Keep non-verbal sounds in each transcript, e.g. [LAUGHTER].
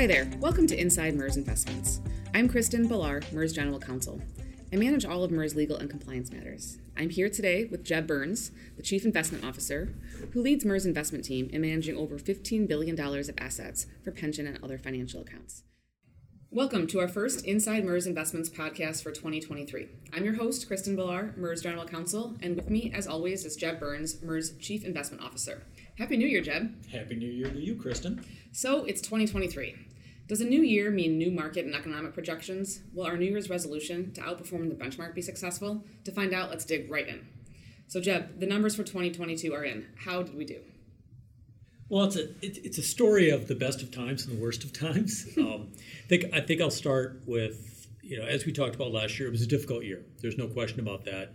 Hi there. Welcome to Inside MERS Investments. I'm Kristen Ballard, MERS General Counsel. I manage all of MERS legal and compliance matters. I'm here today with Jeb Burns, the Chief Investment Officer, who leads MERS investment team in managing over $15 billion of assets for pension and other financial accounts. Welcome to our first Inside MERS Investments podcast for 2023. I'm your host, Kristen Ballard, MERS General Counsel, and with me, as always, is Jeb Burns, MERS Chief Investment Officer. Happy New Year, Jeb. Happy New Year to you, Kristen. So it's 2023. Does a new year mean new market and economic projections? Will our New Year's resolution to outperform the benchmark be successful? To find out, let's dig right in. So, Jeb, the numbers for 2022 are in. How did we do? Well, it's a it's a story of the best of times and the worst of times. [LAUGHS] um, I think I think I'll start with you know as we talked about last year, it was a difficult year. There's no question about that.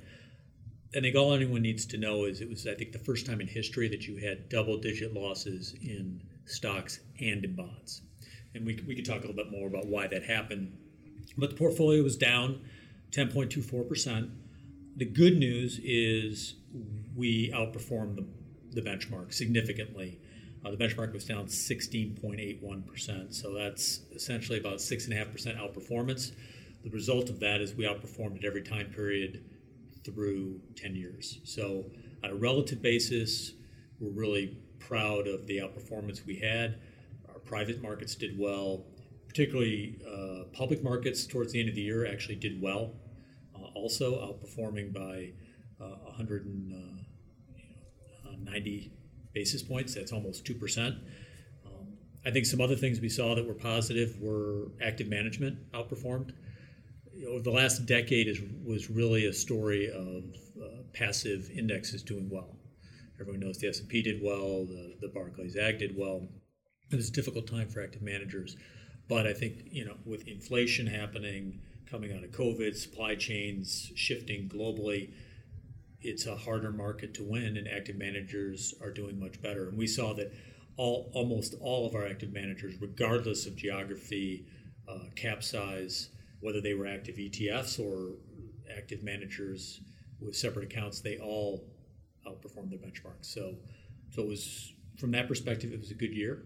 I think all anyone needs to know is it was I think the first time in history that you had double digit losses in stocks and in bonds, and we we could talk a little bit more about why that happened. But the portfolio was down 10.24 percent. The good news is we outperformed the, the benchmark significantly. Uh, the benchmark was down 16.81%. So that's essentially about 6.5% outperformance. The result of that is we outperformed at every time period through 10 years. So, on a relative basis, we're really proud of the outperformance we had. Our private markets did well, particularly uh, public markets towards the end of the year actually did well, uh, also outperforming by uh, 190 basis points. That's almost 2%. Um, I think some other things we saw that were positive were active management outperformed. Know, the last decade is, was really a story of uh, passive indexes doing well. Everyone knows the S&P did well, the, the Barclays Agg did well. It was a difficult time for active managers. But I think, you know, with inflation happening, coming out of COVID, supply chains shifting globally, it's a harder market to win, and active managers are doing much better. And we saw that all almost all of our active managers, regardless of geography, uh, cap size, whether they were active ETFs or active managers with separate accounts, they all outperformed their benchmarks. So, so it was from that perspective, it was a good year.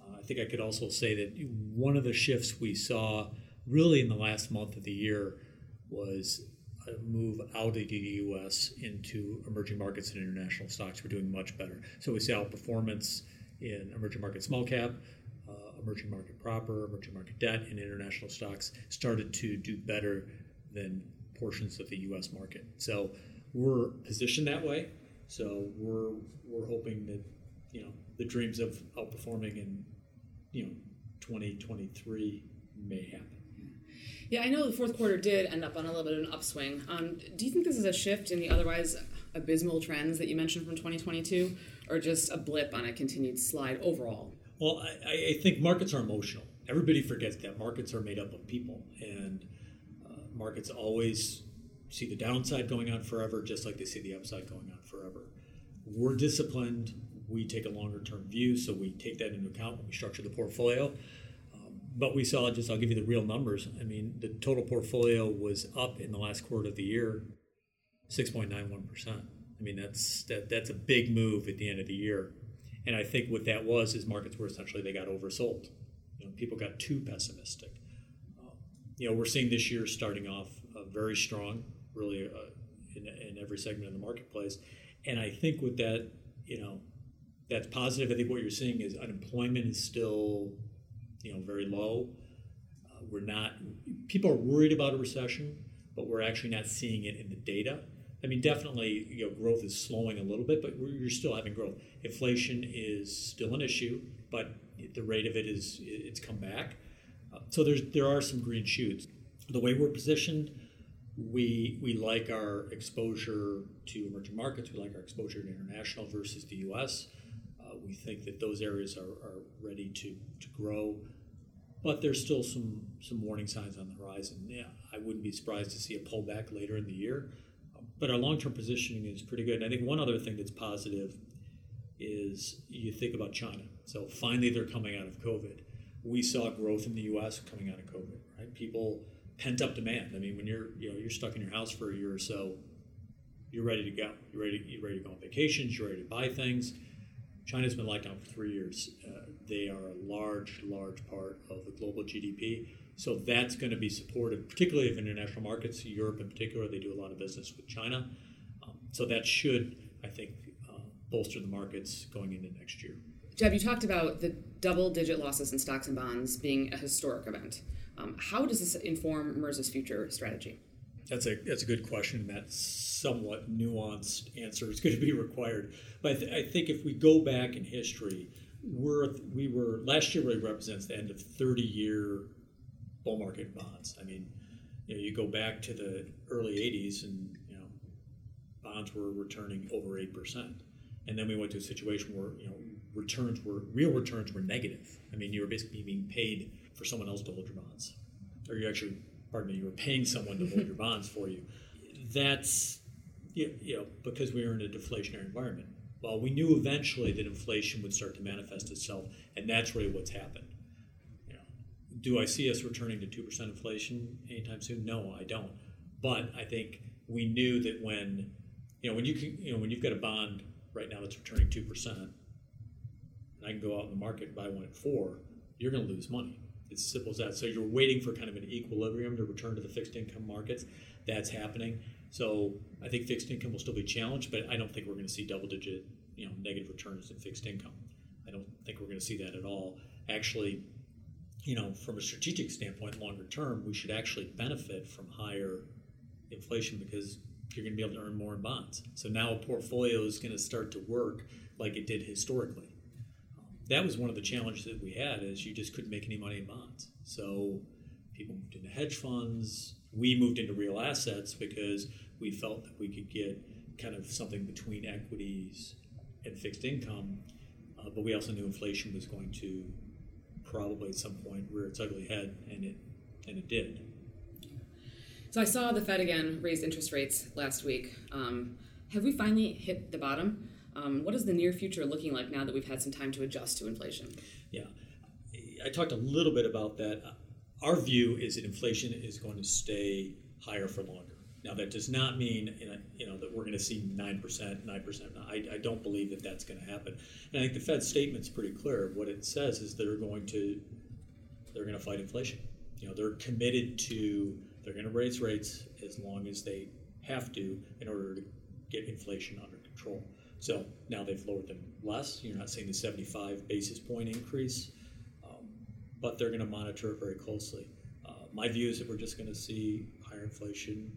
Uh, I think I could also say that one of the shifts we saw really in the last month of the year was a move out of the U.S. into emerging markets and international stocks. We're doing much better. So we saw outperformance in emerging market small cap, emerging market proper, emerging market debt, and international stocks started to do better than portions of the U.S. market. So we're positioned that way. So we're we're hoping that you know the dreams of outperforming in you know 2023 may happen. Yeah, I know the fourth quarter did end up on a little bit of an upswing. Um, do you think this is a shift in the otherwise abysmal trends that you mentioned from 2022, or just a blip on a continued slide overall? Well, I, I think markets are emotional. Everybody forgets that markets are made up of people, and uh, markets always see the downside going on forever, just like they see the upside going on forever. We're disciplined. We take a longer term view, so we take that into account when we structure the portfolio but we saw just I'll give you the real numbers. I mean, the total portfolio was up in the last quarter of the year, six point nine one percent. I mean, that's that that's a big move at the end of the year, and I think what that was is markets were essentially they got oversold. You know, people got too pessimistic. Uh, you know, we're seeing this year starting off uh, very strong, really uh, in, in every segment of the marketplace, and I think with that, you know, that's positive. I think what you're seeing is unemployment is still you know very low. Uh, we're not people are worried about a recession, but we're actually not seeing it in the data. I mean, definitely, you know, growth is slowing a little bit, but you're still having growth. Inflation is still an issue, but the rate of it is it's come back. Uh, so there's there are some green shoots. The way we're positioned, we we like our exposure to emerging markets. We like our exposure to international versus the U.S. Uh, we think that those areas are, are ready to, to grow but there's still some some warning signs on the horizon. Yeah, I wouldn't be surprised to see a pullback later in the year, but our long-term positioning is pretty good. And I think one other thing that's positive is you think about China. So finally, they're coming out of COVID. We saw growth in the U.S. coming out of COVID. Right, people pent up demand. I mean, when you're you know you're stuck in your house for a year or so, you're ready to go. You're ready. You're ready to go on vacations. You're ready to buy things. China's been locked down for three years. Uh, they are a large, large part of the global GDP. So that's going to be supported, particularly of international markets. Europe, in particular, they do a lot of business with China. Um, so that should, I think, uh, bolster the markets going into next year. Jeb, you talked about the double digit losses in stocks and bonds being a historic event. Um, how does this inform MERS's future strategy? That's a that's a good question. That somewhat nuanced answer is [LAUGHS] going to be required. But I, th- I think if we go back in history, we're we were last year really represents the end of 30 year bull market bonds. I mean, you know, you go back to the early 80s and you know bonds were returning over eight percent, and then we went to a situation where you know returns were real returns were negative. I mean, you were basically being paid for someone else to hold your bonds, or you actually, pardon me, you were paying someone to hold your bonds for you. That's you know because we were in a deflationary environment. Well, we knew eventually that inflation would start to manifest itself, and that's really what's happened. Do I see us returning to two percent inflation anytime soon? No, I don't. But I think we knew that when you know when you can you know when you've got a bond right now that's returning two percent and I can go out in the market and buy one at four, you're going to lose money. It's as simple as that. So you're waiting for kind of an equilibrium to return to the fixed income markets. That's happening. So I think fixed income will still be challenged, but I don't think we're going to see double digit, you know, negative returns in fixed income. I don't think we're going to see that at all. Actually, you know, from a strategic standpoint, longer term, we should actually benefit from higher inflation because you're going to be able to earn more in bonds. So now a portfolio is going to start to work like it did historically that was one of the challenges that we had is you just couldn't make any money in bonds. So people moved into hedge funds. We moved into real assets because we felt that we could get kind of something between equities and fixed income. Uh, but we also knew inflation was going to probably at some point rear its ugly head, and it and it did. So I saw the Fed again raise interest rates last week. Um, have we finally hit the bottom? Um, what is the near future looking like now that we've had some time to adjust to inflation? Yeah, I talked a little bit about that. Our view is that inflation is going to stay higher for longer. Now, that does not mean you know that we're going to see nine percent, nine percent. I, don't believe that that's going to happen. And I think the Fed's statement's pretty clear. What it says is they're going to they're going to fight inflation. You know, they're committed to they're going to raise rates as long as they have to in order to get inflation under control. So now they've lowered them less. You're not seeing the 75 basis point increase, um, but they're going to monitor it very closely. Uh, my view is that we're just going to see higher inflation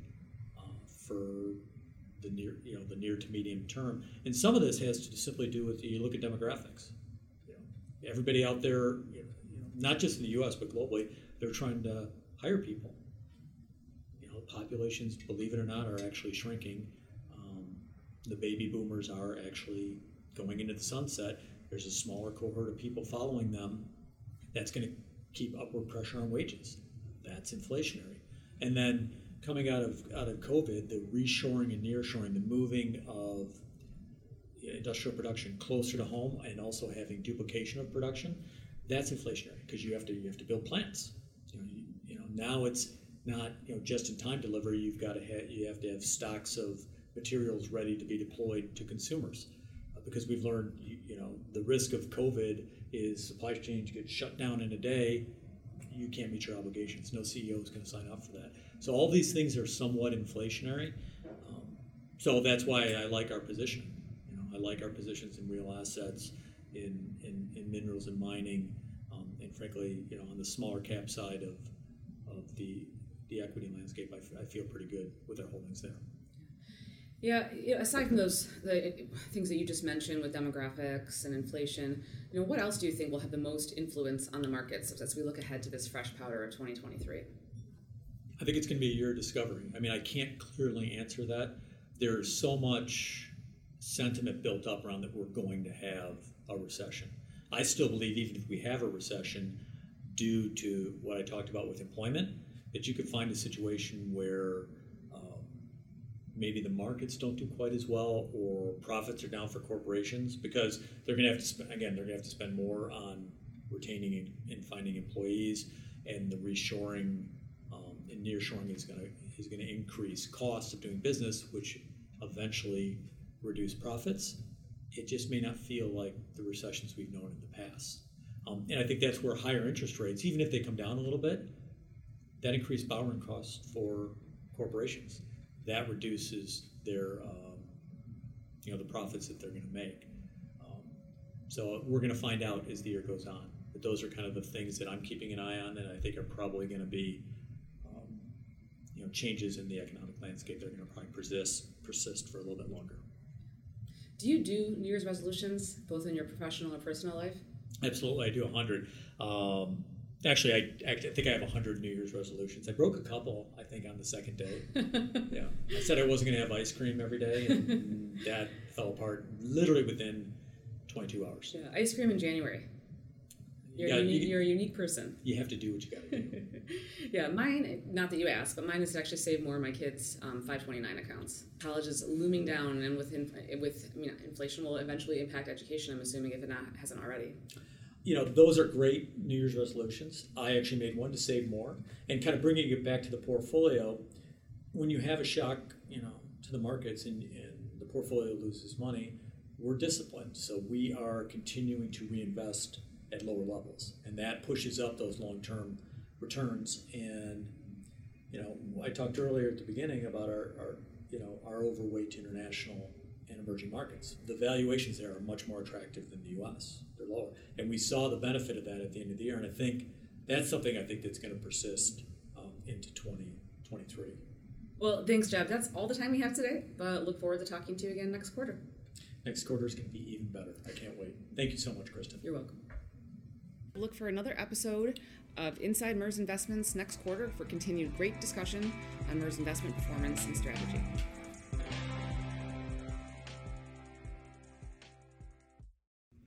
for the near, you know, the near to medium term. And some of this has to simply do with you look at demographics. Everybody out there, you know, not just in the U.S. but globally, they're trying to hire people. You know, populations, believe it or not, are actually shrinking um, the baby boomers are actually going into the sunset. There's a smaller cohort of people following them. That's going to keep upward pressure on wages. That's inflationary. And then coming out of out of COVID, the reshoring and nearshoring, the moving of industrial production closer to home, and also having duplication of production, that's inflationary because you have to you have to build plants. You know, you, you know now it's not you know just in time delivery. You've got to have you have to have stocks of materials ready to be deployed to consumers. Uh, because we've learned, you, you, know, the risk of COVID is supply chains get shut down in a day. You can't meet your obligations. No CEO is going to sign up for that. So all these things are somewhat inflationary. Um, so that's why I like our position. You know, I like our positions in real assets, in in, in minerals and mining, um, and frankly, you know, on the smaller cap side of of the the equity landscape, I, I feel pretty good with our holdings there. Yeah, aside from those the things that you just mentioned with demographics and inflation, you know, what else do you think will have the most influence on the markets as we look ahead to this fresh powder of 2023? I think it's going to be a year of discovery. I mean, I can't clearly answer that. There's so much sentiment built up around that we're going to have a recession. I still believe even if we have a recession, due to what I talked about with employment, that you could find a situation where maybe the markets don't do quite as well or profits are down for corporations because they're going to have to spend again they're going to have to spend more on retaining and finding employees and the reshoring um, and nearshoring is going to is going to increase costs of doing business which eventually reduce profits it just may not feel like the recessions we've known in the past. Um, and I think that's where higher interest rates, even if they come down a little bit, that increased borrowing costs for corporations. That reduces their, um, you know, the profits that they're going to make. Um, so we're going to find out as the year goes on. But those are kind of the things that I'm keeping an eye on, and I think are probably going to be, changes in the economic landscape. They're going to probably persist persist for a little bit longer. Do you do New Year's resolutions both in your professional and personal life? Absolutely, I do a hundred. Um, actually, I, I think I have a hundred New Year's resolutions. I broke a couple, I think, on the second day. [LAUGHS] yeah, I said I wasn't going to have ice cream every day, and [LAUGHS] that fell apart literally within 22 hours. Yeah, ice cream in January. You're, Yeah, a unique, you- you're a unique person. [LAUGHS] You have to do what you got to do. [LAUGHS] yeah, mine, not that you asked, but mine is to actually save more of my kids' um, 529 accounts. College is looming down, and with, inf- with I mean, inflation will eventually impact education, I'm assuming, if it not, hasn't already. you know, those are great New Year's resolutions. I actually made one to save more, and kind of bringing it back to the portfolio. When you have a shock, you know, to the markets and, and the portfolio loses money, we're disciplined. So we are continuing to reinvest at lower levels, and that pushes up those long-term returns. And you know, I talked earlier at the beginning about our, our you know, our overweight to international and emerging markets. The valuations there are much more attractive than the U.S. They're lower, and we saw the benefit of that at the end of the year. And I think that's something I think that's going to persist um, into 2023. Well, thanks, Jeb. That's all the time we have today, but look forward to talking to you again next quarter. Next quarter is going to be even better. I can't wait. Thank you so much, Kristen. You're welcome. Look for another episode of Inside MERS Investments next quarter for continued great discussion on MERS investment performance and strategy.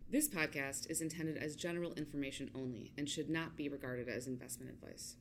This podcast is intended as general information only and should not be regarded as investment advice.